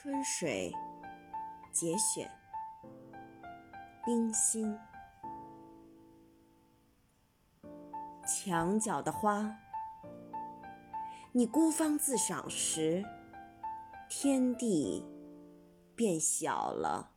春水节选冰心。墙角的花你孤芳自赏时天地变小了。